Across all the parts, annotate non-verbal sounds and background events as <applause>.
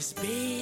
Cause baby,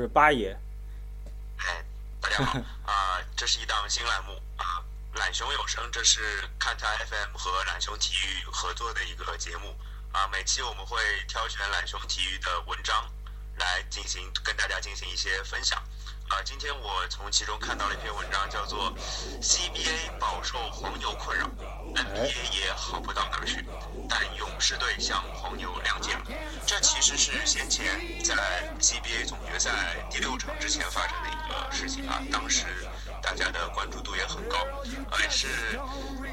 是八爷，哎，大家好啊、这是一档新栏目啊、懒熊有声，这是看台 FM 和懒熊体育合作的一个节目啊、每期我们会挑选懒熊体育的文章来进行跟大家进行一些分享。啊、今天我从其中看到了一篇文章，叫做 CBA 饱受黄牛困扰，NBA 也好不到哪儿去，但勇士队向黄牛谅解了。这其实是先前在 CBA 总决赛第六场之前发生的一个事情啊，当时大家的关注度也很高，而且是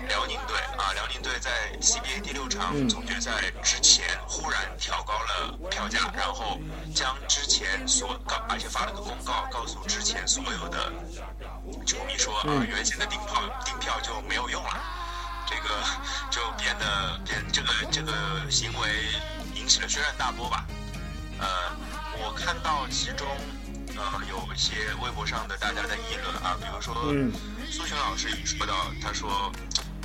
辽宁队啊，辽宁队在 CBA 第六场总决赛之前忽然调高了票价，然后将之前所告，而且发了个公告，告诉之前所有的球迷说啊，原先的订票订票就没有用了。这个就变得变这个这个行为引起了轩然大波吧。呃，我看到其中呃有一些微博上的大家的议论啊，比如说嗯苏群老师也说到，他说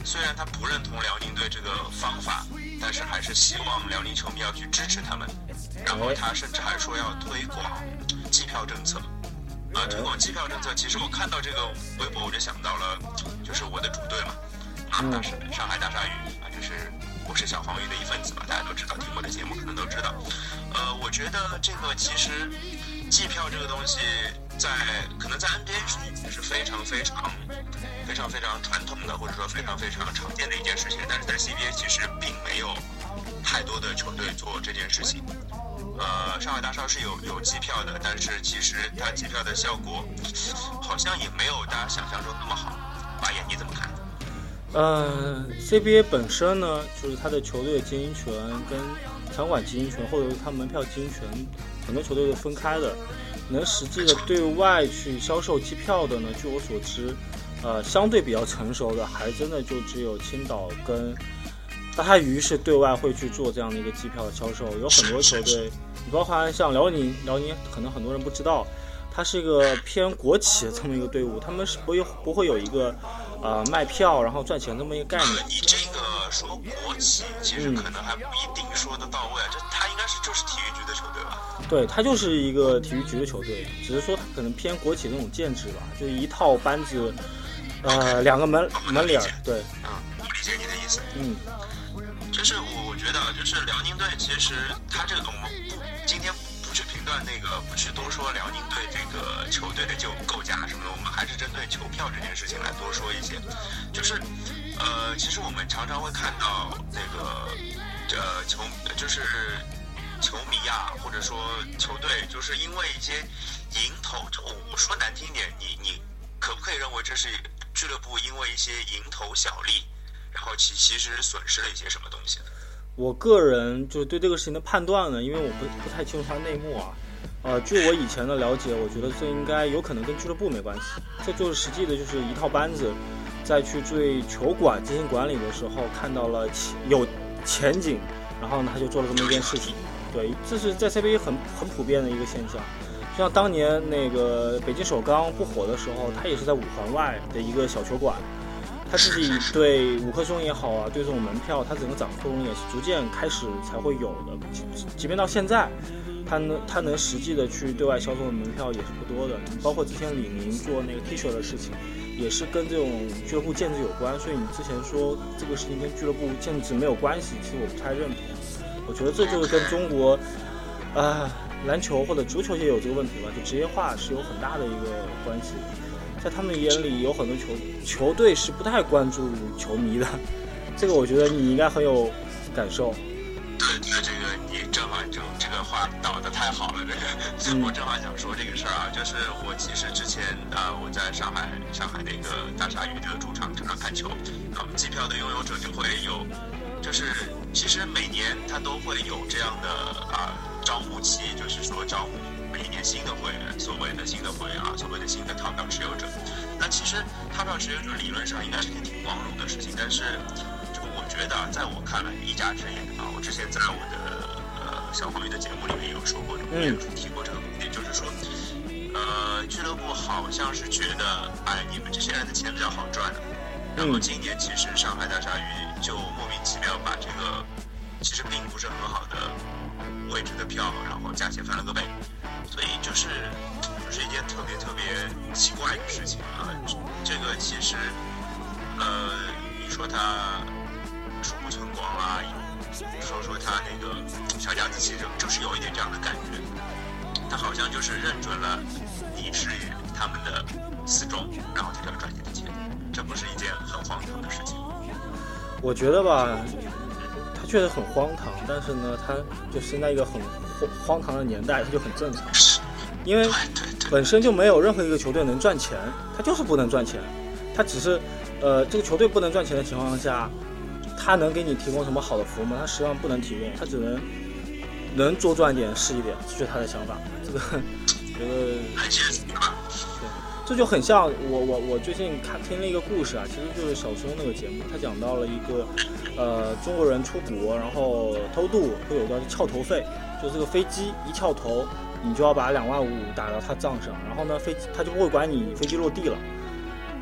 虽然他不认同辽宁队这个方法，但是还是希望辽宁球迷要去支持他们。然后他甚至还说要推广机票政策。啊，推广机票政策，其实我看到这个微博，我就想到了，就是我的主队嘛，啊，大是上海大鲨鱼啊，就是我是小黄鱼的一份子嘛，大家都知道，听我的节目可能都知道。呃，我觉得这个其实机票这个东西在可能在 NBA 是是非常非常非常非常传统的，或者说非常非常常见的一件事情，但是在 CBA 其实并没有太多的球队做这件事情。呃，上海大鲨是有有机票的，但是其实它机票的效果好像也没有大家想象中那么好。八爷你怎么看？呃，CBA 本身呢，就是它的球队经营权跟场馆经营权，或者是它门票经营权，很多球队是分开的。能实际的对外去销售机票的呢，据我所知，呃，相对比较成熟的，还真的就只有青岛跟大鲨鱼是对外会去做这样的一个机票的销售。有很多球队，你包含像辽宁，辽宁可能很多人不知道，它是一个偏国企的这么一个队伍，他们是不会不会有一个呃卖票然后赚钱这么一个概念。你这个说国企，其实可能还不一定说得到位啊。这他应该是就是体育局的球队吧？对，他就是一个体育局的球队，只是说他可能偏国企那种建制吧，就一套班子，呃，两个门门脸儿，对，啊，我理解你的意思。嗯，就是我我觉得啊，就是辽宁队其实他这个我们不今天不去评断那个，不去多说辽宁队这个球队的就构架什么的，我们还是针对球票这件事情来多说一些。就是呃，其实我们常常会看到那个这球就是球迷啊，或者说球队，就是因为一些蝇头，就我我说难听点，你你可不可以认为这是俱乐部因为一些蝇头小利？然后其其实损失了一些什么东西？我个人就是对这个事情的判断呢，因为我不不太清楚它内幕啊，呃，据我以前的了解，我觉得这应该有可能跟俱乐部没关系，这就是实际的就是一套班子，在去对球馆进行管理的时候看到了前有前景，然后呢他就做了这么一件事情。对，这是在 CBA 很很普遍的一个现象。就像当年那个北京首钢不火的时候，他也是在五环外的一个小球馆，他自己对五棵松也好啊，对这种门票，他整个掌控也是逐渐开始才会有的。即即便到现在，他能他能实际的去对外销售的门票也是不多的。包括之前李宁做那个 T 恤的事情，也是跟这种俱乐部建制有关。所以你之前说这个事情跟俱乐部建制没有关系，其实我不太认同。我觉得这就是跟中国啊篮球或者足球也有这个问题吧，就职业化是有很大的一个关系。在他们眼里，有很多球球队是不太关注球迷的，这个我觉得你应该很有感受。对对，这个正好就这个话导的太好了，这个我正好想说这个事儿啊，就是我其实之前啊、我在上海上海那个大鲨鱼的主场经常看球，啊，机票的拥有者就会有，就是其实每年他都会有这样的啊招募期，就是说招募每一年新的会员，所谓的新的会员啊，所谓的新的套票持有者。那其实套票持有者理论上应该是件挺光荣的事情，但是就我觉得啊，在我看来一家之言啊，我之前在我的小黄鱼的节目里面有说过，嗯也有提过这个观点，就是说，呃，俱乐部好像是觉得，哎，你们这些人的钱比较好赚的。然后嗯今年其实上海大鲨鱼就莫名其妙把这个其实并不是很好的位置的票，然后价钱翻了个倍，所以就是就是一件特别特别奇怪的事情啊。这个其实呃，你说他鼠目寸光啊，说说他那个小家子气，就就是有一点这样的感觉。他好像就是认准了你是他们的死忠，然后他就要赚你的钱，这不是一件很荒唐的事情。我觉得吧，他确实很荒唐，但是呢，他就是在一个很荒荒唐的年代，他就很正常。因为本身就没有任何一个球队能赚钱，他就是不能赚钱，他只是，呃，这个球队不能赚钱的情况下，他能给你提供什么好的服务吗？他实际上不能提供，他只能能多赚点是一点，这就是他的想法。这个，<laughs> 觉得对？这就很像我我我最近看听了一个故事啊，其实就是小松那个节目，他讲到了一个呃中国人出国然后偷渡会有叫翘头费，就这个飞机一翘头，你就要把两万五打到他账上，然后呢飞机他就不会管你飞机落地了。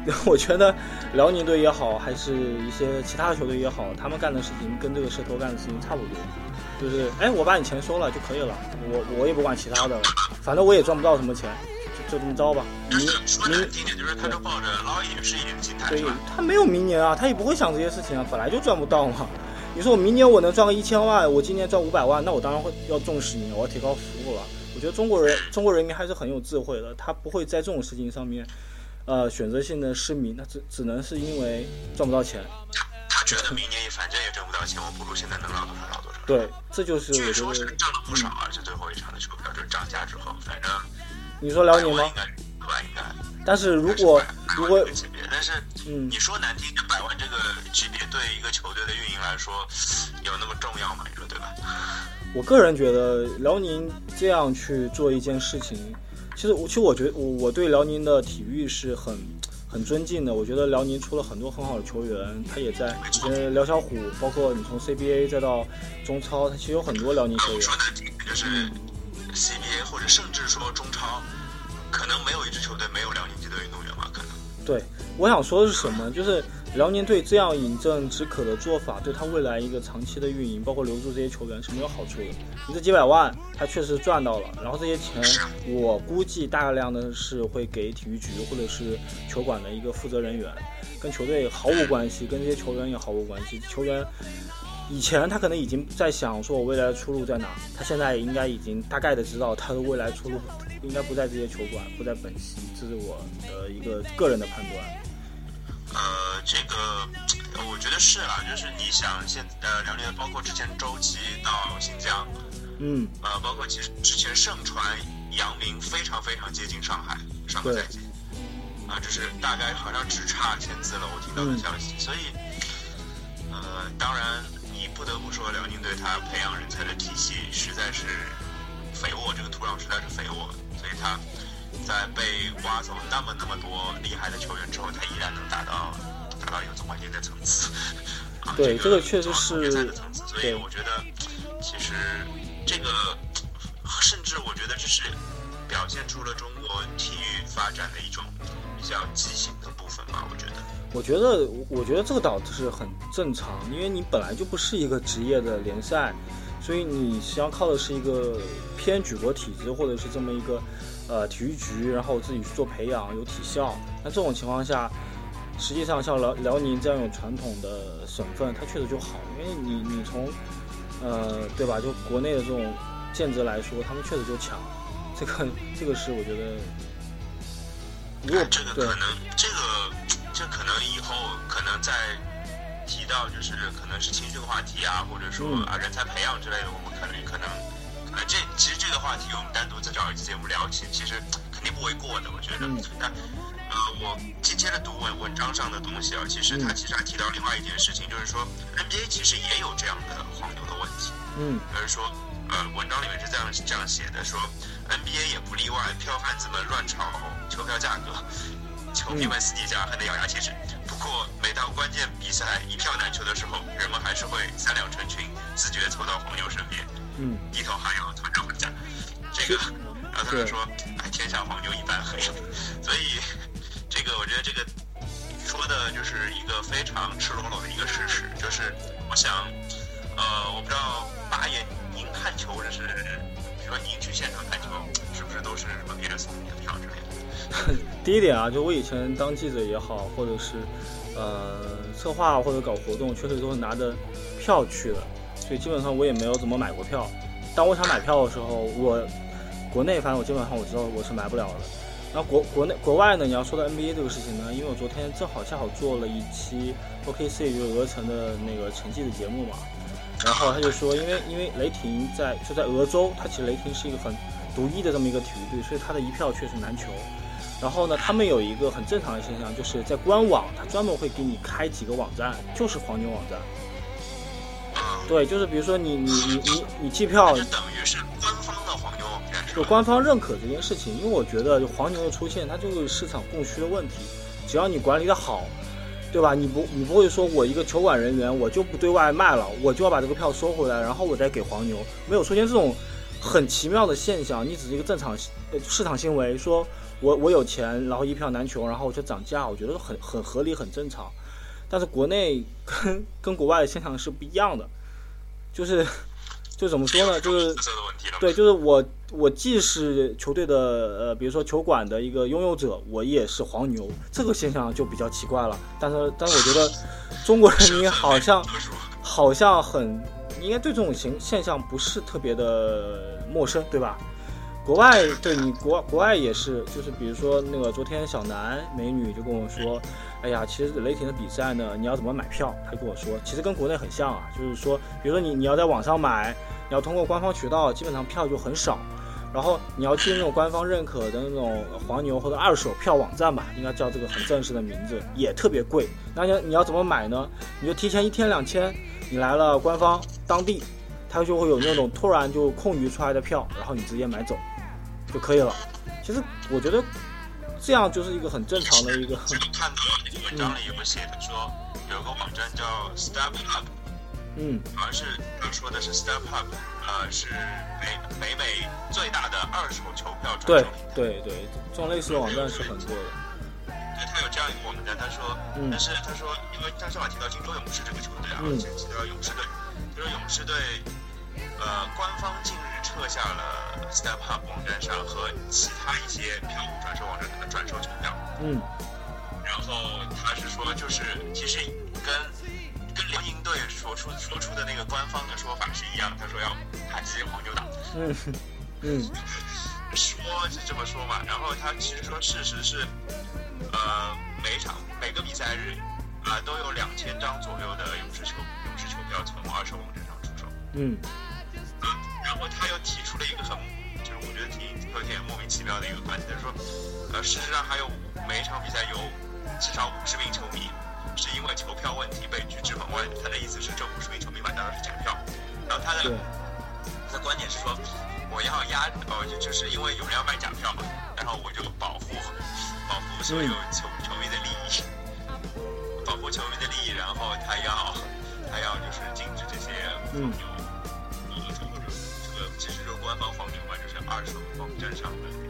<laughs> 我觉得辽宁队也好，还是一些其他的球队也好，他们干的事情跟这个蛇头干的事情差不多，就是哎我把你钱收了就可以了，我我也不管其他的了，反正我也赚不到什么钱，就就这么着吧。明就是说明难听点，就是他就抱着捞一点是一心态，对？他没有明年啊，他也不会想这些事情啊，本来就赚不到嘛。你说我明年我能赚个一千万，我今年赚五百万，那我当然会要重视你，我要提高服务了。我觉得中国人中国人民还是很有智慧的，他不会在这种事情上面，呃，选择性的失明，那只只能是因为赚不到钱。他觉得明年也反正也挣不到钱，我不如现在能捞多少捞多少。对，这就是据我觉得。说是挣了不少啊，这最后一场的球票就是涨价之后，反正你说辽宁吗应？该对吧？应该。但是如果如果但是嗯你说难听，这百万这个级别对一个球队的运营来说有那么重要吗？你说对吧？我个人觉得辽宁这样去做一件事情，其实我其实我觉得我我对辽宁的体育是很很尊敬的。我觉得辽宁出了很多很好的球员，他也在以前辽小虎，包括你从 CBA 再到中超，他其实有很多辽宁球员我说。的就是嗯 CBA 或者甚至说中超，可能没有一支球队没有辽宁籍的运动员吧？可能。对，我想说的是什么？就是辽宁队这样饮鸩止渴的做法，对他未来一个长期的运营，包括留住这些球员是没有好处的。你这几百万，他确实赚到了，然后这些钱，我估计大量的是会给体育局或者是球馆的一个负责人员，跟球队毫无关系，跟这些球员也毫无关系。球员以前他可能已经在想说我未来的出路在哪，他现在应该已经大概的知道他的未来出路应该不在这些球馆，不在本溪，这是我的一个个人的判断。呃，这个呃我觉得是啊，就是你想现呃辽宁，包括之前周琦到新疆，嗯，呃，包括其实之前盛传扬名非常非常接近上海上个赛季，啊、就是大概好像只差签字了，我听到的嗯消息。所以，呃，当然你不得不说辽宁队他培养人才的体系实在是肥沃，这个土壤实在是肥沃，所以他在被挖走那么那么多厉害的球员之后，他依然能达到达到一个总冠军的层次。啊，对这这个确实是所以我觉得其实这个甚至我觉得这是表现出了中国体育发展的一种比较畸形的部分吧，我觉得。我觉得，我觉得这个倒是很正常，因为你本来就不是一个职业的联赛，所以你实际上靠的是一个偏举国体制或者是这么一个呃体育局，然后自己去做培养，有体校。那这种情况下，实际上像辽辽宁这样有传统的省份，它确实就好，因为你你从呃对吧，就国内的这种建制来说，他们确实就强。这个这个是我觉得，如果这个可能，这个这可能以后可能在提到就是可能是情绪话题啊，或者说嗯啊人才培养之类的，我们可能可能这其实这个话题我们单独再找一期节目聊，起其实肯定不为过的，我觉得嗯。但呃，我接接着读文文章上的东西啊，其实他嗯其实还提到另外一件事情，就是说 NBA 其实也有这样的黄牛的问题。嗯就是说，呃，文章里面是这样这样写的，说 NBA 也不例外，票贩子们乱炒球票价格，球迷们私底下还得咬牙切齿。不过，每到关键比赛一票难求的时候，人们还是会三两成群，自觉凑到黄牛身边，嗯低头哈腰，团长回家。这个，然后他就说，哎，天下黄牛一般黑，所以这个我觉得这个说的就是一个非常赤裸裸的一个事实，就是我想，呃，我不知道八爷您看球，这是说您去现场看球，是不是都是什么别人送你的票之类的？<laughs> 第一点啊，就我以前当记者也好，或者是呃策划或者搞活动，确实都是拿着票去的，所以基本上我也没有怎么买过票。当我想买票的时候，我国内反正我基本上我知道我是买不了的。然后国国内国外呢，你要说到 NBA 这个事情呢，因为我昨天正好恰好做了一期 OKC 就是鹅城的那个成绩的节目嘛，然后他就说，因为因为雷霆在就在俄州，他其实雷霆是一个很独一的这么一个体育队，所以他的一票确实难求。然后呢，他们有一个很正常的现象，就是在官网，他专门会给你开几个网站，就是黄牛网站。嗯，对，就是比如说你你你你你机票，等于是官方的黄牛网站？就官方认可这件事情，因为我觉得就黄牛的出现，它就是市场供需的问题。只要你管理的好，对吧？你不你不会说我一个球馆人员我就不对外卖了，我就要把这个票收回来，然后我再给黄牛，没有出现这种很奇妙的现象。你只是一个正常呃市场行为，说我我有钱，然后一票难求，然后我就涨价，我觉得很很合理很正常。但是国内跟跟国外的现象是不一样的，就是就怎么说呢？就是。对，就是我，我既是球队的呃，比如说球馆的一个拥有者，我也是黄牛，这个现象就比较奇怪了。但是，但是我觉得中国人民好像。好像很应该对这种形现象不是特别的陌生，对吧？国外对你国国外也是，就是比如说那个昨天小南美女就跟我说，哎呀，其实雷霆的比赛呢，你要怎么买票？她跟我说，其实跟国内很像啊，就是说，比如说你你要在网上买，你要通过官方渠道，基本上票就很少。然后你要去那种官方认可的那种黄牛或者二手票网站吧，应该叫这个很正式的名字，也特别贵。那你你要怎么买呢？你就提前一天两千，你来了官方当地，它就会有那种突然就空余出来的票，然后你直接买走就可以了。其实我觉得这样就是一个很正常的一个，<laughs> 这个看到那个文章里有写说，有个网站叫 Step Hub，嗯好像是他说的是 Step Hub，呃，是北北美最大的二手球票转对售平台。对对，这种类似的网站是很多的。对，他有这样一个网站，他说，嗯但是他说，因为他正好提到金州勇士这个球队啊，嗯而且提到勇士队，他说勇士队，呃，官方近日撤下了 Step Hub 网站上和其他一些票务转售网站上的转售球票。嗯然后他是说，就是其实跟出说出的那个官方的说法是一样，他说要打击黄牛党，嗯嗯 <laughs> 说是这么说嘛。然后他其实说事实是，呃，每场每个比赛日啊、都有两千张左右的勇士球勇士球票从二手网站上出售。嗯啊，然后他又提出了一个很，就是我觉得挺有点莫名其妙的一个观点，他说，呃，事实上还有每一场比赛有至少五十名球迷是因为球票问题被拒之门外。他的意思是这五十名球迷买到的是假票，然后他的他的观点是说，我要压，呃，就就是因为有人要买假票嘛，然后我就保护保护所有球球迷的利益，保护球迷的利益，然后他要他要就是禁止这些黄牛。呃，这个这个其实就是官方黄牛嘛，就是二手网站上的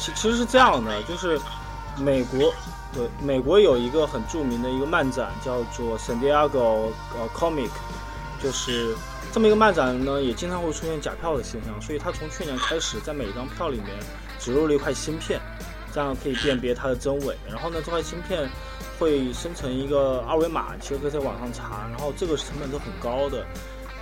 其其实是这样的，就是美国，对美国有一个很著名的一个漫展叫做 San Diego 呃 Comic，就是这么一个漫展呢，也经常会出现假票的现象，所以它从去年开始在每张票里面植入了一块芯片，这样可以辨别它的真伪。然后呢，这块芯片会生成一个二维码，其实可以在网上查，然后这个成本都很高的，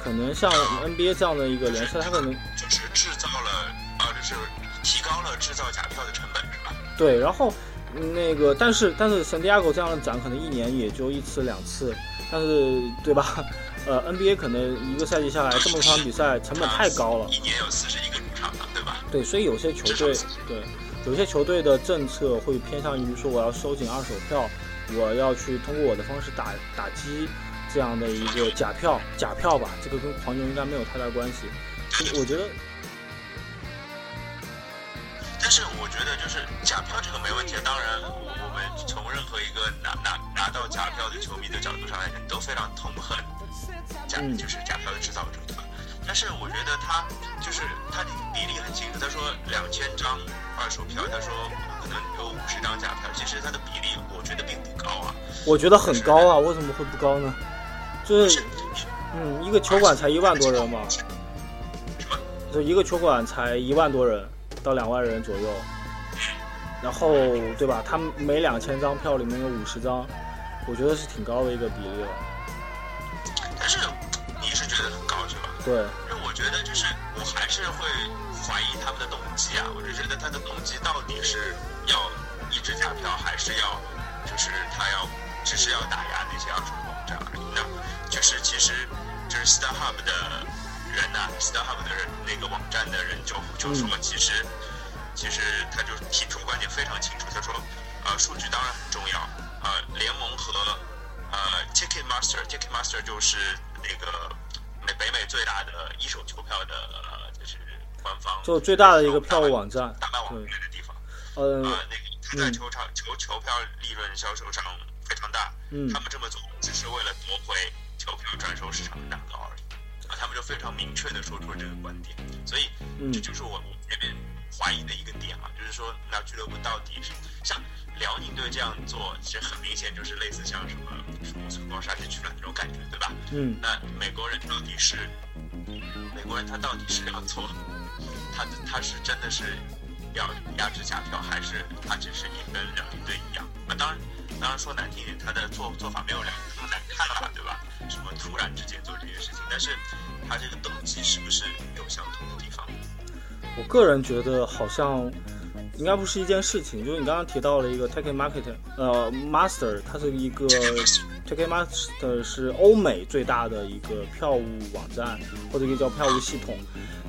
可能像 NBA 这样的一个联赛，它可能就是制造了啊，就是提高了制造假票的成本，是吧？对，然后嗯那个，但是但是 San Diego 这样的展可能一年也就一次两次，但是对吧？<laughs> 呃，NBA 可能一个赛季下来这么多场比赛，成本太高了。一年有四十一个主场嘛，对吧？对，所以有些球队对有些球队的政策会偏向于说我要收紧二手票，我要去通过我的方式打打击这样的一个假票假票吧，这个跟黄牛应该没有太大关系。我觉得但是我觉得就是假票这个没问题，当然我我们从任何一个拿拿拿到假票的球迷的角度上来讲，都非常痛恨假嗯就是假票的制造者，对吧？但是我觉得他就是他的比例很清楚，他说两千张二手票，他说可能有五十张假票，其实他的比例我觉得并不高啊。我觉得很高啊，为什么会不高呢？就是嗯，一个球馆才一万多人嘛，什么？就一个球馆才一万多人到两万人左右，然后对吧？他们每两千张票里面有五十张，我觉得是挺高的一个比例了。但是你是觉得很高是吧？对，因为我觉得就是我还是会怀疑他们的动机啊，我就觉得他的动机到底是要一直假票，还是要就是他要只是要打压那些二手网站而已？那就是其实就是 StarHub 的人呐、s t a r h u b 的人那个网站的人就就说，其实其实他就提出观点非常清楚，他说呃数据当然很重要，呃联盟和呃 Ticketmaster，Ticketmaster 就是那个美北美最大的一手球票的呃就是官方，就最大的一个票务网站大卖网对站的地方。呃呃，那个他在球场、球球票利润销售上非常大，嗯。他们这么做只是为了夺回球票转售市场的蛋糕而已，啊，他们就非常明确的说出了这个观点，所以嗯这就是我我这边怀疑的一个点啊，就是说那俱乐部到底是像辽宁队这样做，其实很明显就是类似像什么什么春光杀进去了那种感觉，对吧？嗯那美国人到底是美国人他到底是要做，他他是真的是要压制假票，还是他只是也跟辽宁队一样？那当然，当然说难听一点，他的做做法没有辽宁那么难看了，对吧？什么突然之间做这件事情，但是他这个动机是不是有相同的地方？我个人觉得好像应该不是一件事情，就是你刚刚提到了一个 Ticket Market，呃，Master，它是一个 <laughs> Ticket Master 是欧美最大的一个票务网站，或者一个叫票务系统，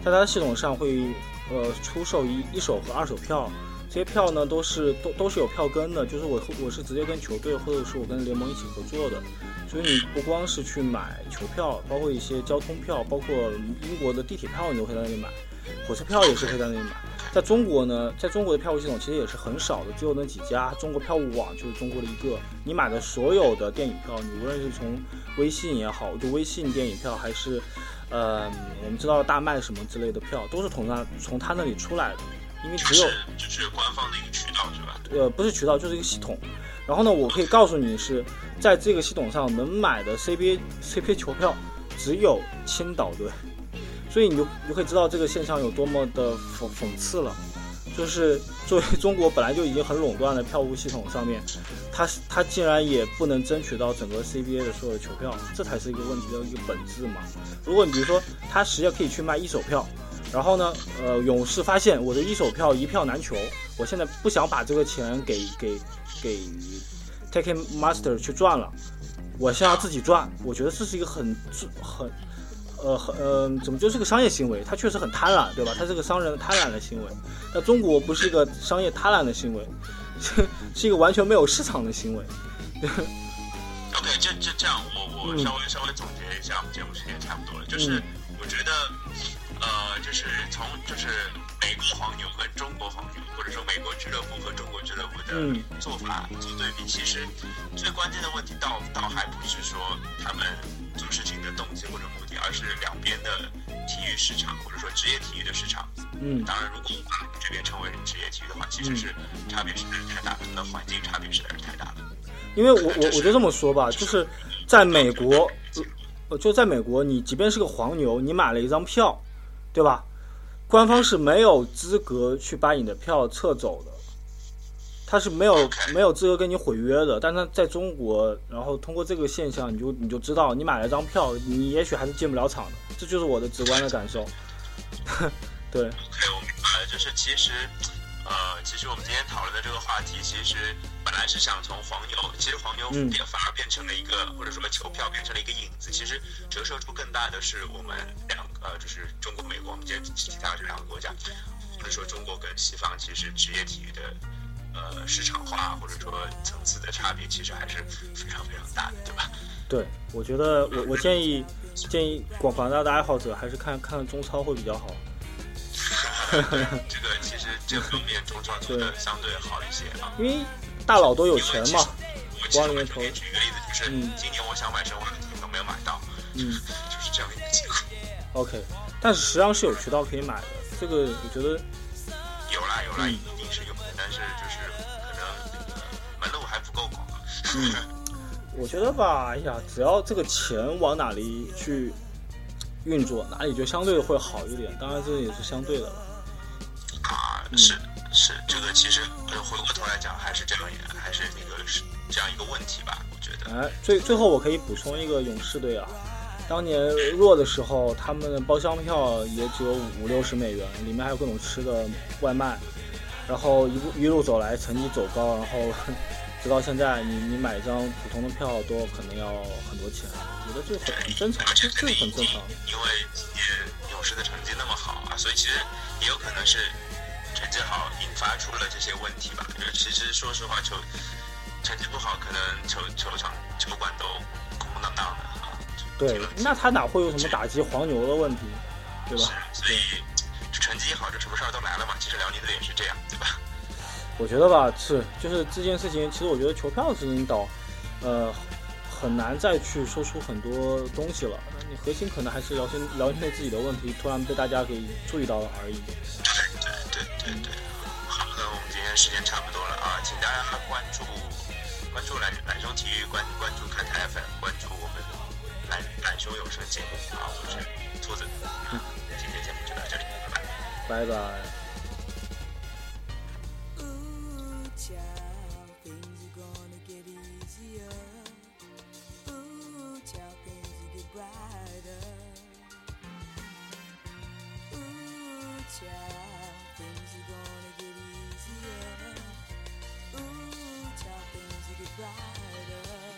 在它的系统上会呃出售一一手和二手票。这些票呢都是都都是有票根的，就是我我是直接跟球队或者是我跟联盟一起合作的，所以你不光是去买球票，包括一些交通票，包括英国的地铁票，你都可以在那里买。火车票也是可以在那里买。在中国呢，在中国的票务系统其实也是很少的，只有那几家。中国票务网就是中国的一个。你买的所有的电影票，你无论是从微信也好，就微信电影票，还是呃我们知道的大麦什么之类的票，都是从他从他那里出来的。因为只有是就是官方的一个渠道是吧？呃，不是渠道，就是一个系统。然后呢，我可以告诉你是在这个系统上能买的 CBA CBA 球票只有青岛队，所以你就你就可以知道这个现象有多么的讽讽刺了。就是作为中国本来就已经很垄断的票务系统上面，它它竟然也不能争取到整个 CBA 的所有的球票，这才是一个问题的一个本质嘛。如果你比如说，它实际上可以去卖一手票，然后呢，呃，勇士发现我的一手票一票难求，我现在不想把这个钱给给给 Taking Master 去赚了，我现在要自己赚。我觉得这是一个很很呃很呃怎么就是个商业行为，他确实很贪婪，对吧？他是个商人贪婪的行为。那中国不是一个商业贪婪的行为，是 <laughs> 是一个完全没有市场的行为。OK，这这这样，我我嗯稍微、稍微总结一下，我们节目时间差不多了。就是、嗯我觉得，呃，就是从就是美国黄牛跟中国黄牛，或者说美国俱乐部和中国俱乐部的嗯做法做对比，其实最关键的问题倒倒还不是说他们做事情的动机或者目的，而是两边的体育市场或者说职业体育的市场。嗯当然，如果把这边称为职业体育的话，其实是差别实在是太大了，它的环境差别实在是太大了。因为我我我就这么说吧，就是在美国，呃，就在美国，你即便是个黄牛，你买了一张票，对吧？官方是没有资格去把你的票撤走的，他是没有没有资格跟你毁约的。但他在中国，然后通过这个现象，你就你就知道，你买了张票，你也许还是进不了场的，这就是我的直观的感受。<laughs> 对，OK，我明白了，就是其实，呃，其实我们今天讨论的这个话题，其实本来是想从黄牛，其实黄牛嗯也反而变成了一个，或者说球票变成了一个影子。其实折射出更大的是我们两个，呃，就是中国、美国，我们今天提到这两个国家，或者说中国跟西方，其实职业体育的。呃，市场化或者说层次的差别，其实还是非常非常大的，对吧？对，我觉得我我建议建议广广大的爱好者还是看看中超会比较好。这个其实这方面中超做的相对好一些啊。<laughs> 因为大佬都有钱嘛，往里面投给举一个例子，就是嗯今年我想买申花都没有买到，嗯 <laughs> 就是这样一个情况。，OK，但是实际上是有渠道可以买的，这个我觉得有啦有啦，嗯一定是有的，但是就是可能呃门路还不够广。嗯，我觉得吧，哎呀，只要这个钱往哪里去运作，哪里就相对会好一点。当然，这也是相对的了。啊，嗯是是，这个其实呃回过头来讲，还是这样一还是那个是这样一个问题吧，我觉得。哎，最最后我可以补充一个勇士队啊，当年弱的时候，他们的包厢票也只有五六十美元，里面还有各种吃的外卖，然后一路一路走来，成绩走高，然后 <laughs> 直到现在，你你买一张普通的票都可能要很多钱，我觉得这很很正常，这这很正常。因为今年勇士的成绩那么好啊，所以其实也有可能是成绩好引发出了这些问题吧。就是其实说实话，球成绩不好，可能球球场球馆都空空荡荡的。对，那他哪会有什么打击黄牛的问题，对吧？所以成绩好，这什么事儿都来了嘛。其实辽宁队也是这样，对吧？我觉得吧，是就是这件事情，其实我觉得球票是引导，呃，很难再去说出很多东西了。你核心可能还是辽宁辽宁队自己的问题，突然被大家给注意到了而已。对对对对对。好，的我们今天时间差不多了啊，请大家关注关注懒懒熊体育，关关注看台 FM，关注我们懒懒熊有声节目啊，我是兔子，啊今天节目就到这里，拜拜。拜拜。Ooh, child, things are gonna get easier. Ooh, child, things will get brighter. Ooh, child, things are gonna get easier. Ooh, child, things will get brighter.